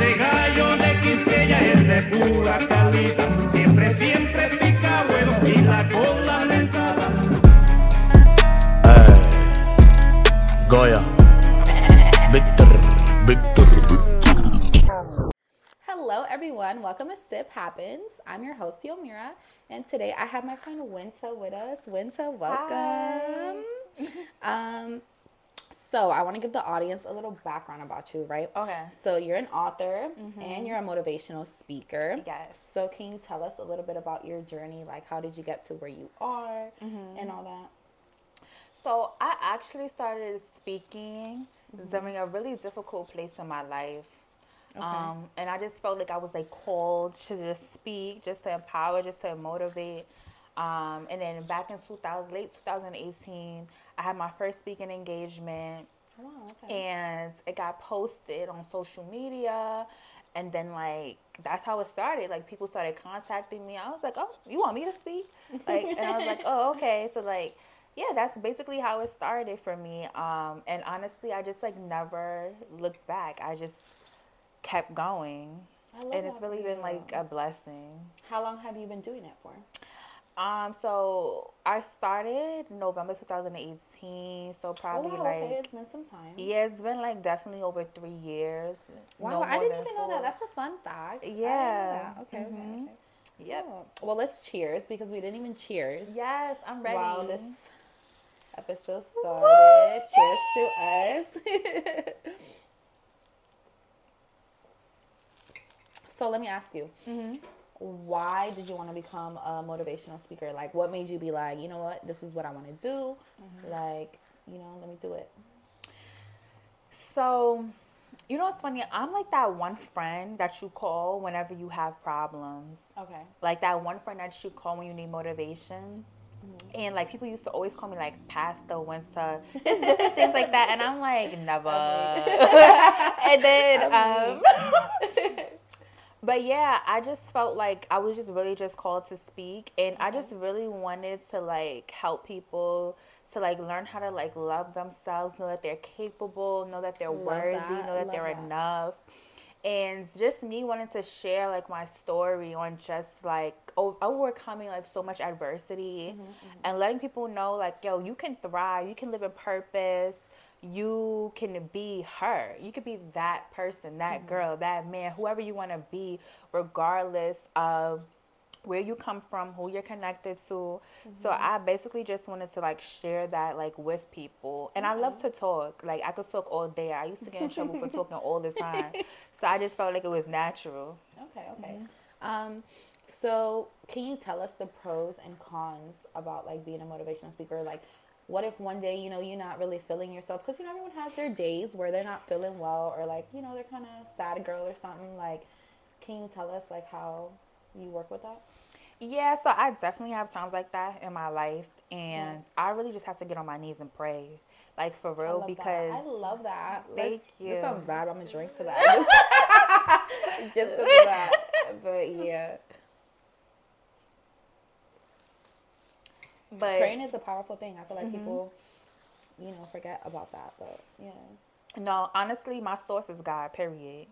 ese gallo de Quisqueya es de pura calidad. Siempre, siempre pica bueno y la cola lentada. Goya. Victor. Victor. Hello, everyone. Welcome to Sip Happens. I'm your host, Yomira, and today I have my friend Wynta with us. Wynta, welcome. Um, so I want to give the audience a little background about you, right? Okay. So you're an author mm-hmm. and you're a motivational speaker. Yes. So can you tell us a little bit about your journey? Like, how did you get to where you are mm-hmm. and all that? So I actually started speaking mm-hmm. during a really difficult place in my life. Um, and I just felt like I was like called to just speak, just to empower, just to motivate. Um, and then back in 2000, late 2018, I had my first speaking engagement. Oh, okay. and it got posted on social media. And then like that's how it started. Like people started contacting me. I was like oh you want me to speak? Like and i was like oh okay. So like yeah that's basically how it started for me. Um and honestly i just like never looked back. I just kept going. And it's really been like a blessing. How long have you been doing it for? Um so i started november 2018 so Oh, probably wow, like okay. It's been some time. yeah, it's been like definitely over three years. Wow, No I didn't even know that. That's a fun fact. I didn't know Yeah. Okay, okay, Mhm. okay. Yep. Well, let's cheers because we didn't even cheers. Yes, I'm ready. While this episode started. Cheers to us. so let me ask you. Mhm. Why did you want to become a motivational speaker? Like, what made you be like, you know what, this is what I want to do? Mm-hmm. Like, you know, let me do it. So, you know what's funny? I'm like that one friend that you call whenever you have problems. Okay. Like that one friend that you call when you need motivation. Mm-hmm. And like people used to always call me like Pastor Wynta, just different things like that, and I'm like never. and then, um, but yeah, I just felt like I was just really just called to speak, and I just really wanted to like help people to like learn how to like love themselves, know that they're capable, know that they're Love worthy, that. know that Love they're that. enough and just me wanting to share like my story on just like o- overcoming like so much adversity Mm-hmm, and letting people know like yo you can thrive you can live in purpose you can be her you could be that person that girl that man whoever you want to be regardless of where you come from, who you're connected to. So I basically just wanted to like share that like with people. And I love to talk. Like I could talk all day. I used to get in trouble for talking all the time. So I just felt like it was natural. Okay, okay. Mm-hmm. Um, so can you tell us the pros and cons about like being a motivational speaker? Like, what if one day you know you're not really feeling yourself? Because you know everyone has their days where they're not feeling well, or like you know they're kind of sad girl or something. Like, can you tell us like how you work with that? Yeah, so I definitely have times like that in my life and I really just have to get on my knees and pray. Like for real love because that. I love that. Thank Let's- you. This sounds bad. but I'm gonna drink to that. Just, just to do that. But yeah, but praying is a powerful thing. I feel Mm-hmm. like people, you know, forget about that. But yeah. no, honestly my source is God, period.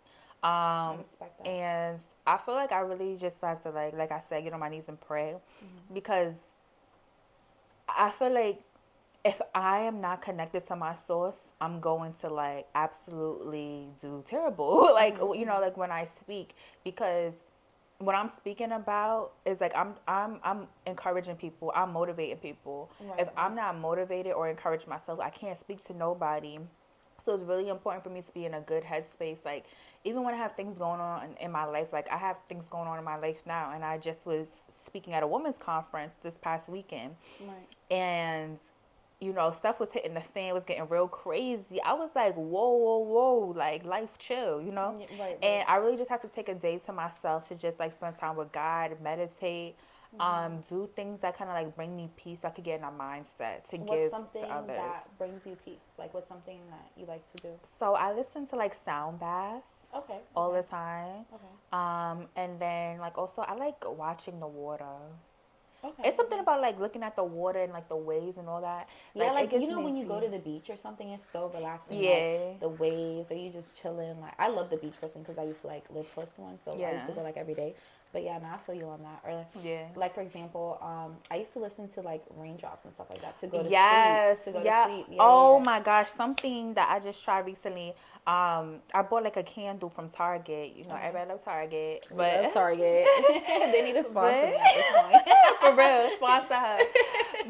I Um that. and I feel like I really just have to like like I said, get on my knees and pray because I feel like if I am not connected to my source, I'm going to like absolutely do terrible. like you know, like when I speak because what I'm speaking about is like I'm I'm I'm encouraging people, I'm motivating people. Right, if I'm not motivated or encourage myself, I can't speak to nobody. So it's really important for me to be in a good headspace. Like even when I have things going on in, in my life, like I have things going on in my life now, and I just was speaking at a women's conference this past weekend, Right. and you know stuff was hitting the fan, was getting real crazy. I was like, whoa, whoa, whoa, like life chill, you know. Right, right. And I really just had to take a day to myself to just like spend time with God, meditate, Mm-hmm. um, do things that kind of like bring me peace. I could get in a mindset to What's give something to others. that brings you peace? Like, what's something that you like to do? So I listen to like sound baths Okay. all okay. the time. Okay. Um, and then like also I like watching the water. Okay. It's something about like looking at the water and like the waves and all that. Yeah, like, you know when you go to the beach or something, it's so relaxing. Yeah. Like, the waves, or you just chilling. Like I love the beach person because I used to like live close to one, so I used to go like every day. But yeah, now I feel you on that. Or like, Yeah. like for example, um, I used to listen to like raindrops and stuff like that to go to yes, sleep. To go yeah. to sleep. Yeah, oh yeah. my gosh, something that I just tried recently. Um, I bought like a candle from Target. You know, Okay. everybody love Target, We but love Target. they need to sponsor me at this point. for real, sponsor her.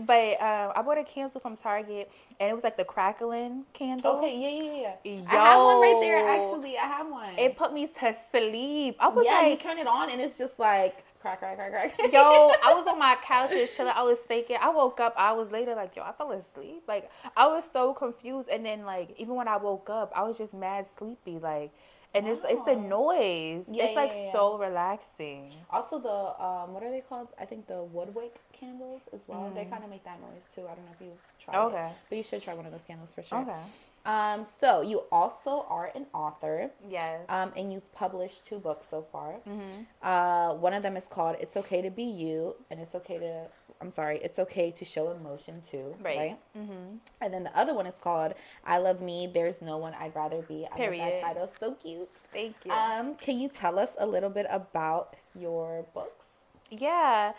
But um, I bought a candle from Target, and it was like the crackling candle. okay, yeah, yeah, yeah. I have one right there. Actually, I have one. It put me to sleep. I was yeah, you turn it on and it's just like crack, crack, crack, crack. yo, I was on my couch just chilling. I was thinking. I woke up hours later, like, yo, I fell asleep. Like, I was so confused. And then, like, even when I woke up, I was just mad sleepy. Like, and it's it's the noise. Yeah, it's like yeah, yeah. so relaxing. Also, the um, what are they called? I think the WoodWick candles as well. They Mm. kind of make that noise too. I don't know if you've tried Okay. it, but you should try one of those candles for sure. Okay. Um, so you also are an author, Yes. um, and you've published two books so far. Mhm. Uh, one of them is called "It's Okay to Be You," and it's okay to. I'm sorry, it's okay to show emotion too, right? Right. Mm-hmm. And then the other one is called "I Love Me." There's no one I'd rather be. I love Period. that title, so cute. Thank you. Um, can you tell us a little bit about your books? Yeah.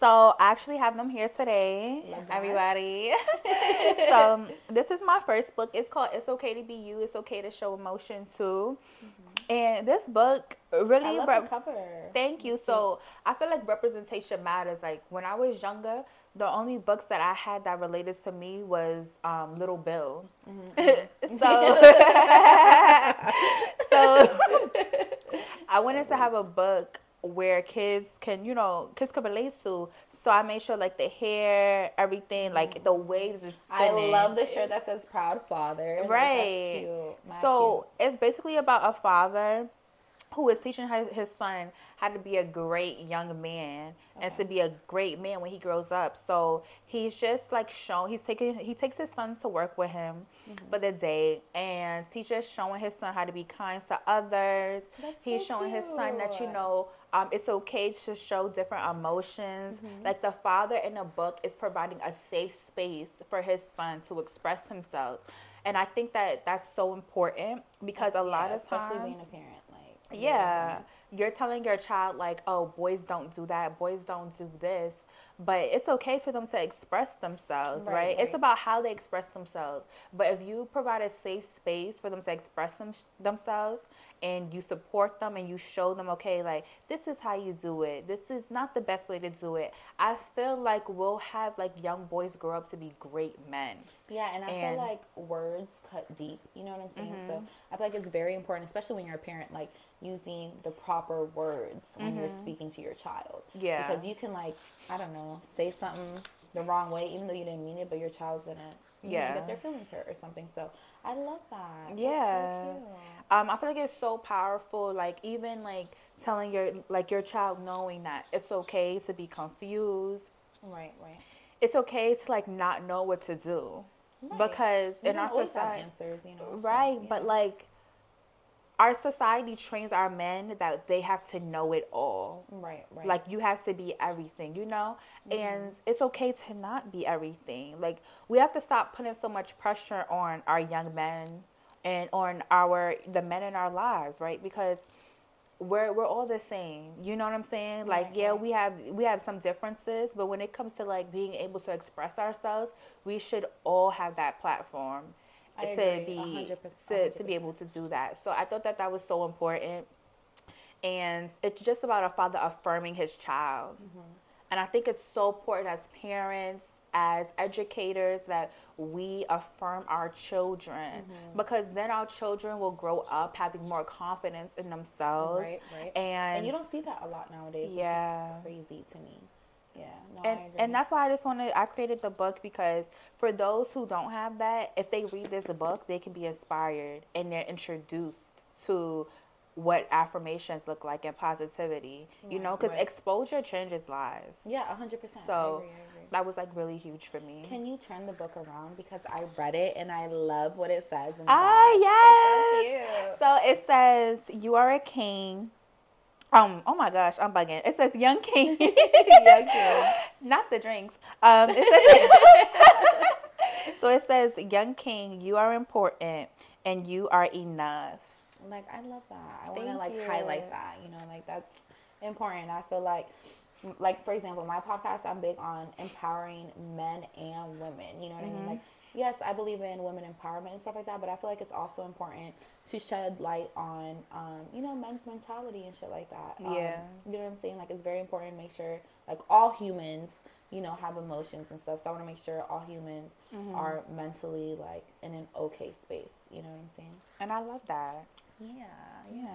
So I actually have them here today, Love everybody. so um, this is my first book. It's called "It's Okay to Be You." It's okay to show emotion too. And this book really Mm-hmm. I love rep- the cover. Thank you. So I feel like representation matters. Like when I was younger, the only books that I had that related to me was um, Little Bill. Mm-hmm. so, so I wanted to have a book where kids can, you know, kids can relate to. So I made sure like the hair, everything, like the waves is I love the shirt that says "Proud Father." Like, Right. cute. Mad So it's basically about a father who is teaching his, son how to be a great young man and to be a great man when he grows up. So he's just like shown he's taking he takes his son to work with him Mm-hmm. for the day and he's just showing his son how to be kind to others. That's he's so showing his son that you know um, it's okay to show different emotions. Mm-hmm. Like the father in the book is providing a safe space for his son to express himself. And I think that that's so important because a Yeah, lot of especially times, being a parent, really yeah, you're telling your child like, "Oh, boys don't do that. Boys don't do this." But it's okay for them to express themselves, right? Right, It's about how they express themselves. But if you provide a safe space for them to express them, themselves and you support them and you show them, okay, like this is how you do it. This is not the best way to do it. I feel like we'll have like young boys grow up to be great men. Yeah, and I And- Mm-hmm. feel like words cut deep. You know what I'm saying? So I feel like it's very important, especially when you're a parent, like using the proper words when you're speaking to your child. Mm-hmm. Yeah. Because you can like, I don't know, say something the wrong way, even though you didn't mean it, but your child's gonna you know, Yeah. get their feelings hurt or something. So I love that. That's so Yeah. um, I feel like it's so powerful. Like even like telling your like your child knowing that it's okay to be confused. Right, right. It's okay to like not know what to do Right. because We in our society, answers, you know. so, right? But like our society trains our men that they have to know it all. right, right. Like you have to be everything, you know? Mm-hmm. And it's okay to not be everything. Like we have to stop putting so much pressure on our young men and on our the men in our lives, right? Because we're we're all the same. You know what I'm saying? Like Right, yeah, right. we have we have some differences, but when it comes to like being able to express ourselves, we should all have that platform I to agree, be 100%, to, to be able to do that. So I thought that that was so important. And it's just about a father affirming his child. Mm-hmm. And I think it's so important as parents, as educators, that we affirm our children mm-hmm. because then our children will grow up having more confidence in themselves. Right, right. And, And you don't see that a lot nowadays, Yeah. which is crazy to me. Yeah, no, and, I and that's why I just wanted I created the book because for those who don't have that, if they read this book, they can be inspired and they're introduced to what affirmations look like and positivity. You know, because right. exposure changes lives. yeah, hundred percent. I So agree, I agree. that was like really huge for me. Can you turn the book around because I read it and I love what it says. Ah, yes. It's so cute. So it says, You are a king. Um. Oh my gosh, I'm bugging. It says Young King. Young King. Not the drinks. Um. It says, so it says, "Young King, you are important, and you are enough." Like I love that. I want to like you. highlight that. You know, like that's important. I feel like, like for example, my podcast, I'm big on empowering men and women. You know what I Mm-hmm. mean? Like, yes, I believe in women empowerment and stuff like that, but I feel like it's also important to shed light on, um, you know, men's mentality and shit like that. Um, Yeah. You know what I'm saying? Like, it's very important to make sure, like, all humans, you know, have emotions and stuff. So I want to make sure all humans Mm-hmm. are mentally like in an okay space. You know what I'm saying? And I love that. Yeah. Yeah.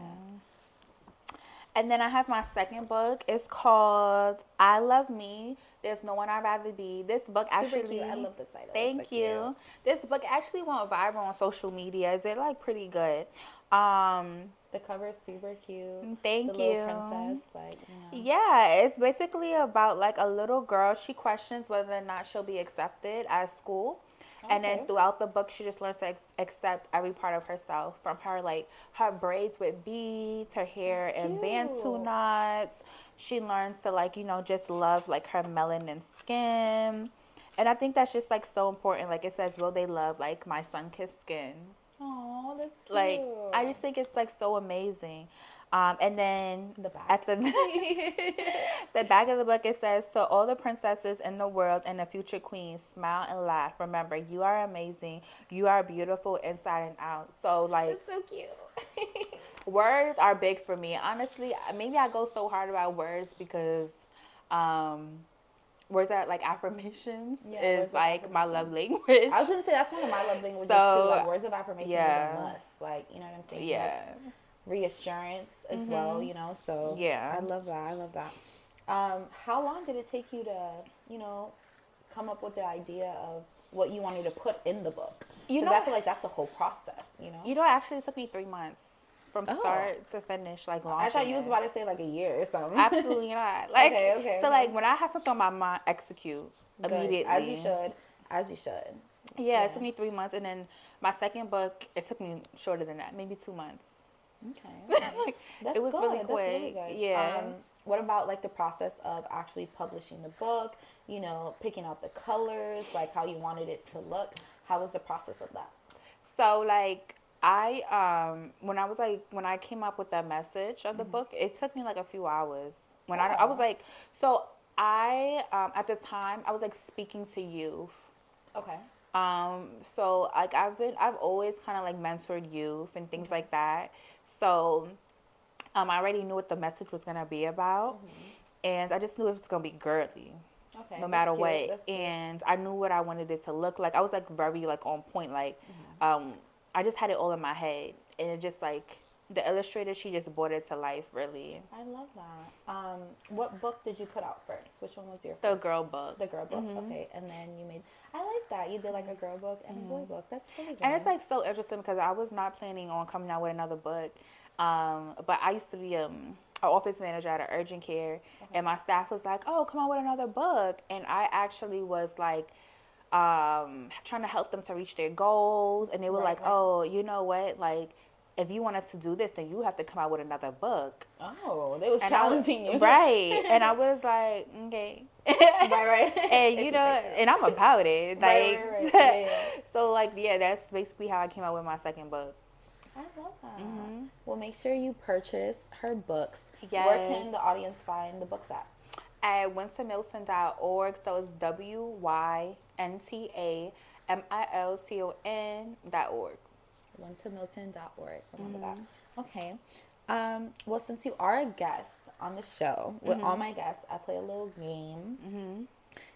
And then I have my second book. It's called I Love Me. There's no one I'd rather be. This book actually Super cute. I love the title. Thank you. This book actually went viral on social media. It did like pretty good. Um The cover is super cute. Thank the little you. princess, like you know. yeah, it's basically about like a little girl. She questions whether or not she'll be accepted at school. And then throughout the book, she just learns to ex- accept every part of herself from her, like her braids with beads, her hair That's and bantu knots. She learns to, like, you know, just love like her melanin skin. And I think that's just like so important. Like it says, Will they love like my sun kissed skin? Oh, that's cute. Like I just think it's like so amazing. Um, and then The back. at the the back of the book it says, "So all the princesses in the world and the future queens, smile and laugh. Remember, you are amazing. You are beautiful inside and out." So like That's so cute. words are big for me. Honestly, maybe I go so hard about words because um words that like affirmations Yeah, is like my love language. I was gonna say that's one of my love languages So, too. Like words of affirmation yeah. is a must. Like you know what I'm saying? yeah. That's reassurance as well. You know, so Yeah. I love that. I love that. Um, how long did it take you to, you know, come up with the idea of what you wanted to put in the book? You know- I feel like that's a whole process. You know. You know, actually it took me three months from Oh. start to finish, like launching. I thought you was about to say like a year or something. Absolutely not. Like, Okay, okay, so okay. like when I have something on my mind, execute Good. immediately. As you should. As you should. Yeah, Yeah. it took me three months, and then my second book, it took me shorter than that, maybe two months. Okay. like, That's it was really good. quick. That's really good. Yeah. Um, what about like the process of actually publishing the book? You know, picking out the colors, like how you wanted it to look. How was the process of that? So like I um when I was like when I came up with the message of the book, it took me like a few hours. When I I was like so I um at the time I was like speaking to youth. Okay. Um so like I've been I've always kind of like mentored youth and things like that. So um I already knew what the message was going to be about. And I just knew it was going to be girly Okay. no matter what. And I knew what I wanted it to look like. I was like very like on point. Like, Mm-hmm. um, I just had it all in my head, and it just like the illustrator, she just brought it to life. Really, I love that. Um, what book did you put out first? Which one was your the first? girl book. The girl book. Okay, and then you made. I like that you did like a girl book and a boy book. That's really good. And it's like so interesting because I was not planning on coming out with another book. Um, but I used to be um, an office manager at an urgent care, and my staff was like, "Oh, come on with another book," and I actually was like. Um, trying to help them to reach their goals, and they were Right, like, right. "Oh, you know what? Like, if you want us to do this, then you have to come out with another book." oh, they was And I was- challenging you, right? And I was like, "Okay." right, right. and you know, and I'm about it. Like, Right, right, right. Yeah, so like, yeah, that's basically how I came out with my second book. I love that. Mm-hmm. Well, make sure you purchase her books. Where can the audience find the books at? At wyntamilton.org, so it's W Y N T A M I L T O N dot org. WyntaMilton.org. Remember Mm-hmm. that. Okay. Um, well, since you are a guest on the show, with Mm-hmm. all my guests, I play a little game. Mm-hmm.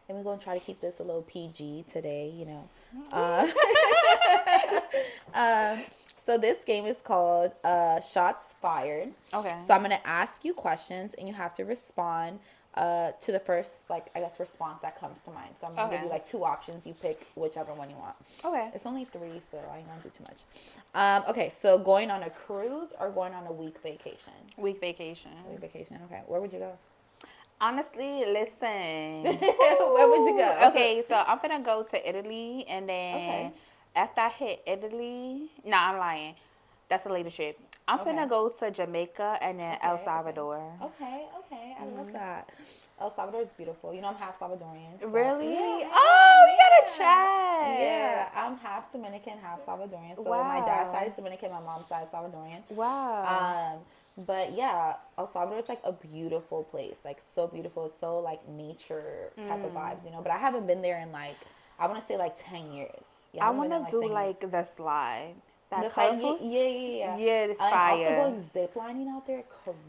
And we're going to try to keep this a little PG today, you know. Uh, um, so this game is called uh, Shots Fired. Okay. So I'm going to ask you questions, and you have to respond uh, to the first, like, I guess, response that comes to mind. So I'm going to give you, like, two options. You pick whichever one you want. Okay. It's only three, so I ain't gonna do too much. Um, okay, so going on a cruise or going on a week vacation? Week vacation. Week vacation. Okay, where would you go? Honestly, listen. where would you go? okay, so I'm gonna go to Italy, and then Okay. after I hit Italy, nah, I'm lying. That's a later trip. I'm Okay. finna go to Jamaica and then El Okay, okay. Salvador. Okay, okay, I Mm-hmm. love that. El Salvador is beautiful. You know, I'm half Salvadorian. so- Really? Yeah, oh, we gotta chat. Yeah, I'm half Dominican, half Salvadorian. So my dad's side is Dominican, my mom's side is Salvadorian. Wow. Um, but yeah, El Salvador is like a beautiful place, like so beautiful, so like nature type Mm. of vibes, you know. But I haven't been there in like I want to say like ten years. Yeah, I want to there, do 10 like the slide. That The side- colorful yeah, yeah, yeah, yeah. Yeah, it's And also fire. going ziplining out there,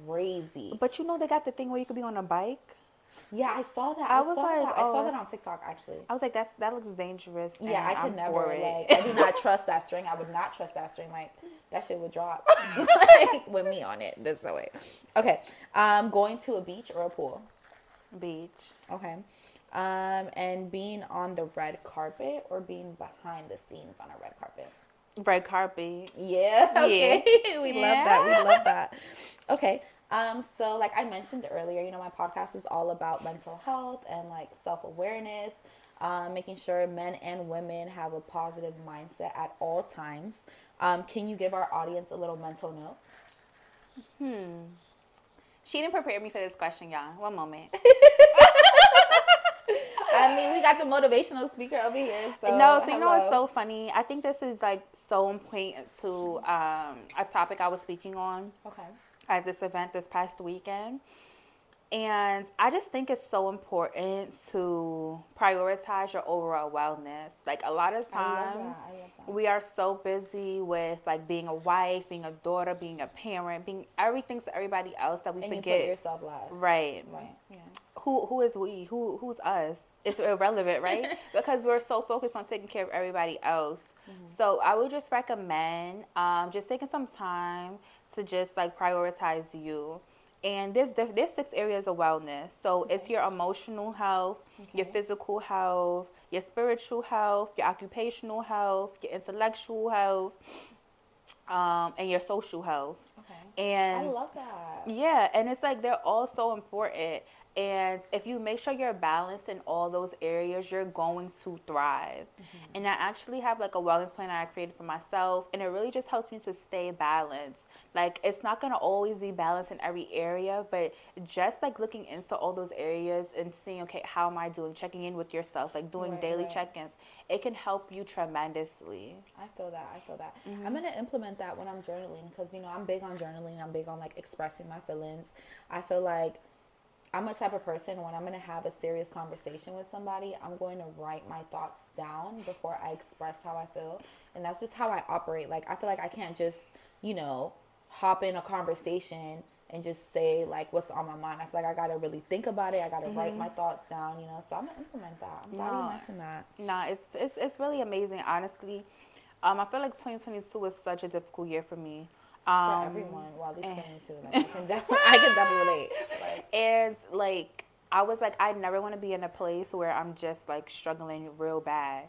crazy. But you know they got the thing where you could be on a bike. Yeah, I saw that. I I, was saw like, that. I saw oh, that on TikTok actually. I was like, that's that looks dangerous. Yeah, I could I'm never like. I do not trust that string. I would not trust that string. Like that shit would drop like, with me on it. This the way. Okay, um, going to a beach or a pool. beach. Okay, um, and being on the red carpet or being behind the scenes on a red carpet. Red carpet. Yeah. Okay. we love that. We love that. Okay. Um, so like I mentioned earlier, you know, my podcast is all about mental health and like self awareness, um, making sure men and women have a positive mindset at all times. Um, can you give our audience a little mental note? Hmm. She didn't prepare me for this question, y'all. One moment. I mean, we got the motivational speaker over here. So no, so you know what's hello. so funny? I think this is like so important to um, a topic I was speaking on Okay. at this event this past weekend. And I just think it's so important to prioritize your overall wellness. Like a lot of times, that. I love that. we are so busy with like being a wife, being a daughter, being a parent, being everything to everybody else that we And you forget. yourself last. right. Right. Yeah. Who who is we? Who who's us? It's irrelevant, right? because we're so focused on taking care of everybody else. So I would just recommend um, just taking some time to just like prioritize you. And there's there's six areas of wellness. So it's your emotional health, your physical health, your spiritual health, your occupational health, your intellectual health, um, and your social health. Okay. And I love that. yeah, and it's like they're all so important. And if you make sure you're balanced in all those areas, you're going to thrive. And I actually have like a wellness plan that I created for myself, and it really just helps me to stay balanced. Like it's not gonna always be balanced in every area, but just like looking into all those areas and seeing, okay, how am I doing? Checking in with yourself, like doing Right, daily right. check-ins, it can help you tremendously. I feel that. I feel that. Mm-hmm. I'm gonna implement that when I'm journaling because you know I'm big on journaling. I'm big on like expressing my feelings. I feel like I'm a type of person when I'm gonna have a serious conversation with somebody, I'm going to write my thoughts down before I express how I feel, and that's just how I operate. Like I feel like I can't just you know hop in a conversation and just say like what's on my mind. I feel like I gotta really think about it. I gotta write my thoughts down. You know, so I'm gonna implement that. I'm glad Mm-hmm. No. you mentioned that. Nah, it's it's it's really amazing, honestly. Um, I feel like 2022 was such a difficult year for me. For Um, everyone, well, at least eh. for me too. Like, I can definitely, I can definitely relate. Like, and like I was like, I never want to be in a place where I'm just like struggling real bad.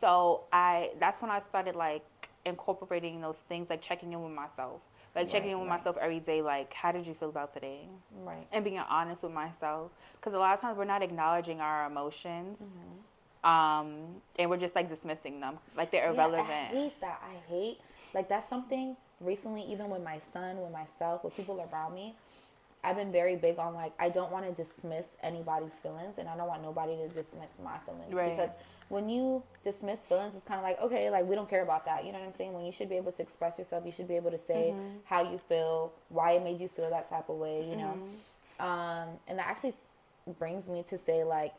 So I that's when I started like incorporating those things, like checking in with myself, like checking in with right. myself every day. Like, how did you feel about today? right. And being honest with myself, because a lot of times we're not acknowledging our emotions, Mm-hmm. um, and we're just like dismissing them, like they're irrelevant. Yeah, I hate that. I hate like that's something recently, even with my son, with myself, with people around me. I've been very big on like I don't want to dismiss anybody's feelings, and I don't want nobody to dismiss my feelings Right. because when you dismiss feelings, it's kind of like okay, like we don't care about that. You know what I'm saying? When you should be able to express yourself, you should be able to say Mm-hmm. how you feel, why it made you feel that type of way. You know, Mm-hmm. um, and that actually brings me to say like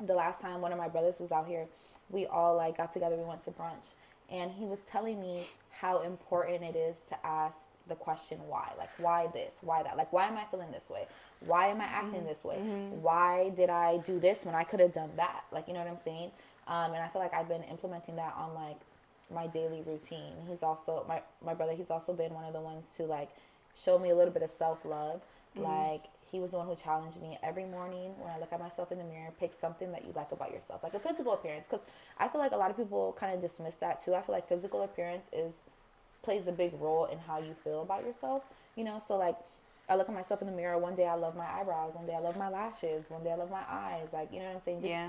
the last time one of my brothers was out here, we all like got together. We went to brunch, and he was telling me how important it is to ask the question why. Like why this? Why that? Like why am I feeling this way? Why am I mm-hmm. acting this way? Mm-hmm. Why did I do this when I could have done that? Like you know what I'm saying? Um, and I feel like I've been implementing that on like my daily routine. He's also my my brother. He's also been one of the ones to like show me a little bit of self love. Mm-hmm. Like he was the one who challenged me every morning when I look at myself in the mirror. Pick something that you like about yourself, like a physical appearance. Because I feel like a lot of people kind of dismiss that too. I feel like physical appearance is plays a big role in how you feel about yourself. You know, so like I look at myself in the mirror. One day I love my eyebrows. One day I love my lashes. One day I love my eyes. Like you know what I'm saying? Just yeah.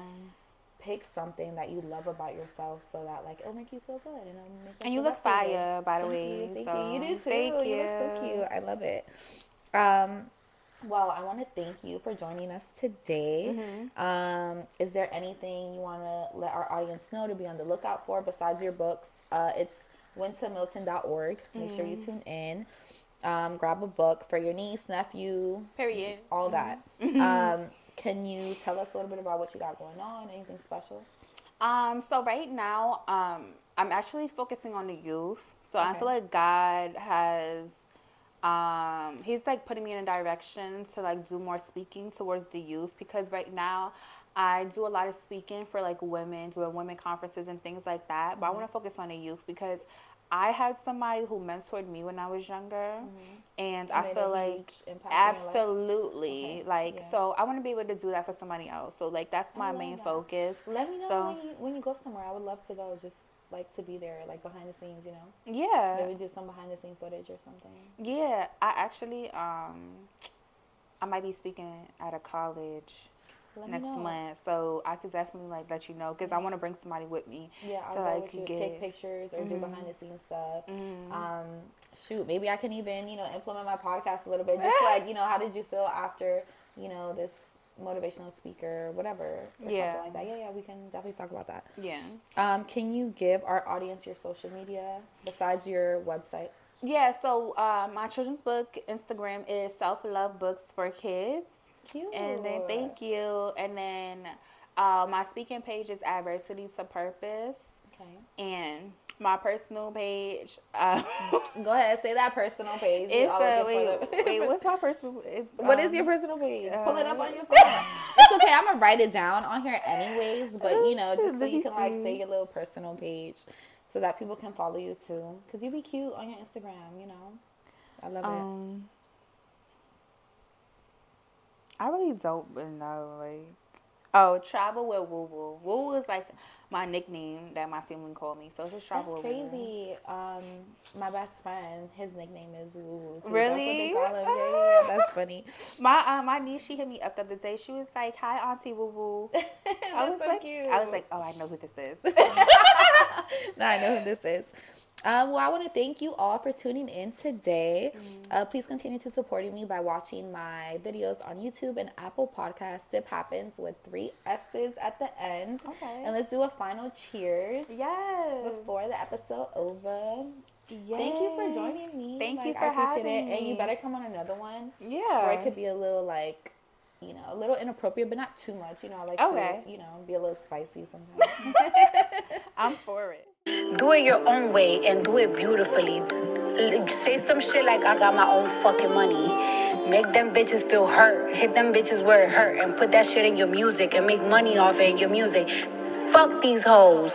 pick something that you love about yourself so that like it'll make you feel good and make And you look fire, by the Thank way, You, thank so you. You do too. thank you. you look so cute. I love it. Um, well, I want to thank you for joining us today. Mm-hmm. Um, is there anything you want to let our audience know to be on the lookout for besides your books? Uh, it's wyntamilton.org. Make sure you Mm-hmm. tune in. Um, grab a book for your niece, nephew, Period. all that. Mm-hmm. Um, can you tell us a little bit about what you got going on? Anything special? Um, so right now, um, I'm actually focusing on the youth. So I feel like God has, um, He's like putting me in a direction to like do more speaking towards the youth because right now, I do a lot of speaking for like women, doing women conferences and things like that. But I want to focus on the youth because I had somebody who mentored me when I was younger, and I feel like impact in your life? absolutely Okay, like yeah. so. I want to be able to do that for somebody else. So like that's my main that. focus. Let me know So- when you when you go somewhere. I would love to go. Just like to be there, like behind the scenes. You know, Yeah. maybe do some behind the scene footage or something. Yeah, I actually um I might be speaking at a college Let next month, so I could definitely like let you know because I want to bring somebody with me. Yeah, I'll to, go like, with you. get- Take pictures or do behind the scenes stuff. Mhm. Um, shoot, maybe I can even you know implement my podcast a little bit. Just like you know, how did you feel after you know this motivational speaker, whatever, or Yeah. something like that? Yeah, yeah, we can definitely talk about that. Yeah. Um, can you give our audience your social media besides your website? Yeah, so uh, my children's book Instagram is Self Love Books for Kids. Cute. And then thank you. And then uh, my speaking page is Adversity to Purpose. Okay. And my personal page uh, Go ahead, say that personal page. Is all uh, wait, wait, what's my personal? It's, What is um, your personal page? Pull it up uh, on your phone. it's okay. I'm gonna write it down on here anyways. But you know, just so you can like say your little personal page, so that people can follow you too. Cause you be cute on your Instagram. You know, I love it. Um, I really don't know. Like, oh, travel with Woo. Woo Woo is like my nickname that my family called me. So it's just That's travel with Woo Woo. crazy. Um, my best friend, his nickname is Woo. Really? That's what they call him. Yeah, yeah, yeah. That's funny. My uh, my niece, she hit me up the other day. She was like, "Hi, Auntie Woo Woo." I was so like, cute. I was like, "Oh, I know who this is." now I know who this is. Um, well, I want to thank you all for tuning in today. Uh, please continue to supporting me by watching my videos on YouTube and Apple Podcasts. Sip happens with three S's at the end. Okay. And let's do a final cheers yes. before the episode over. Yes. Thank you for joining me. Thank you for I appreciate having it. And you better come on another one. Yeah. Or it could be a little like, you know, a little inappropriate, but not too much. You know, I like Okay. to, you know, be a little spicy sometimes. I'm for it. Do it your own way and do it beautifully. Say some shit like I got my own fucking money. Make them bitches feel hurt. Hit them bitches where it hurt and put that shit in your music and make money off it in your music. Fuck these hoes.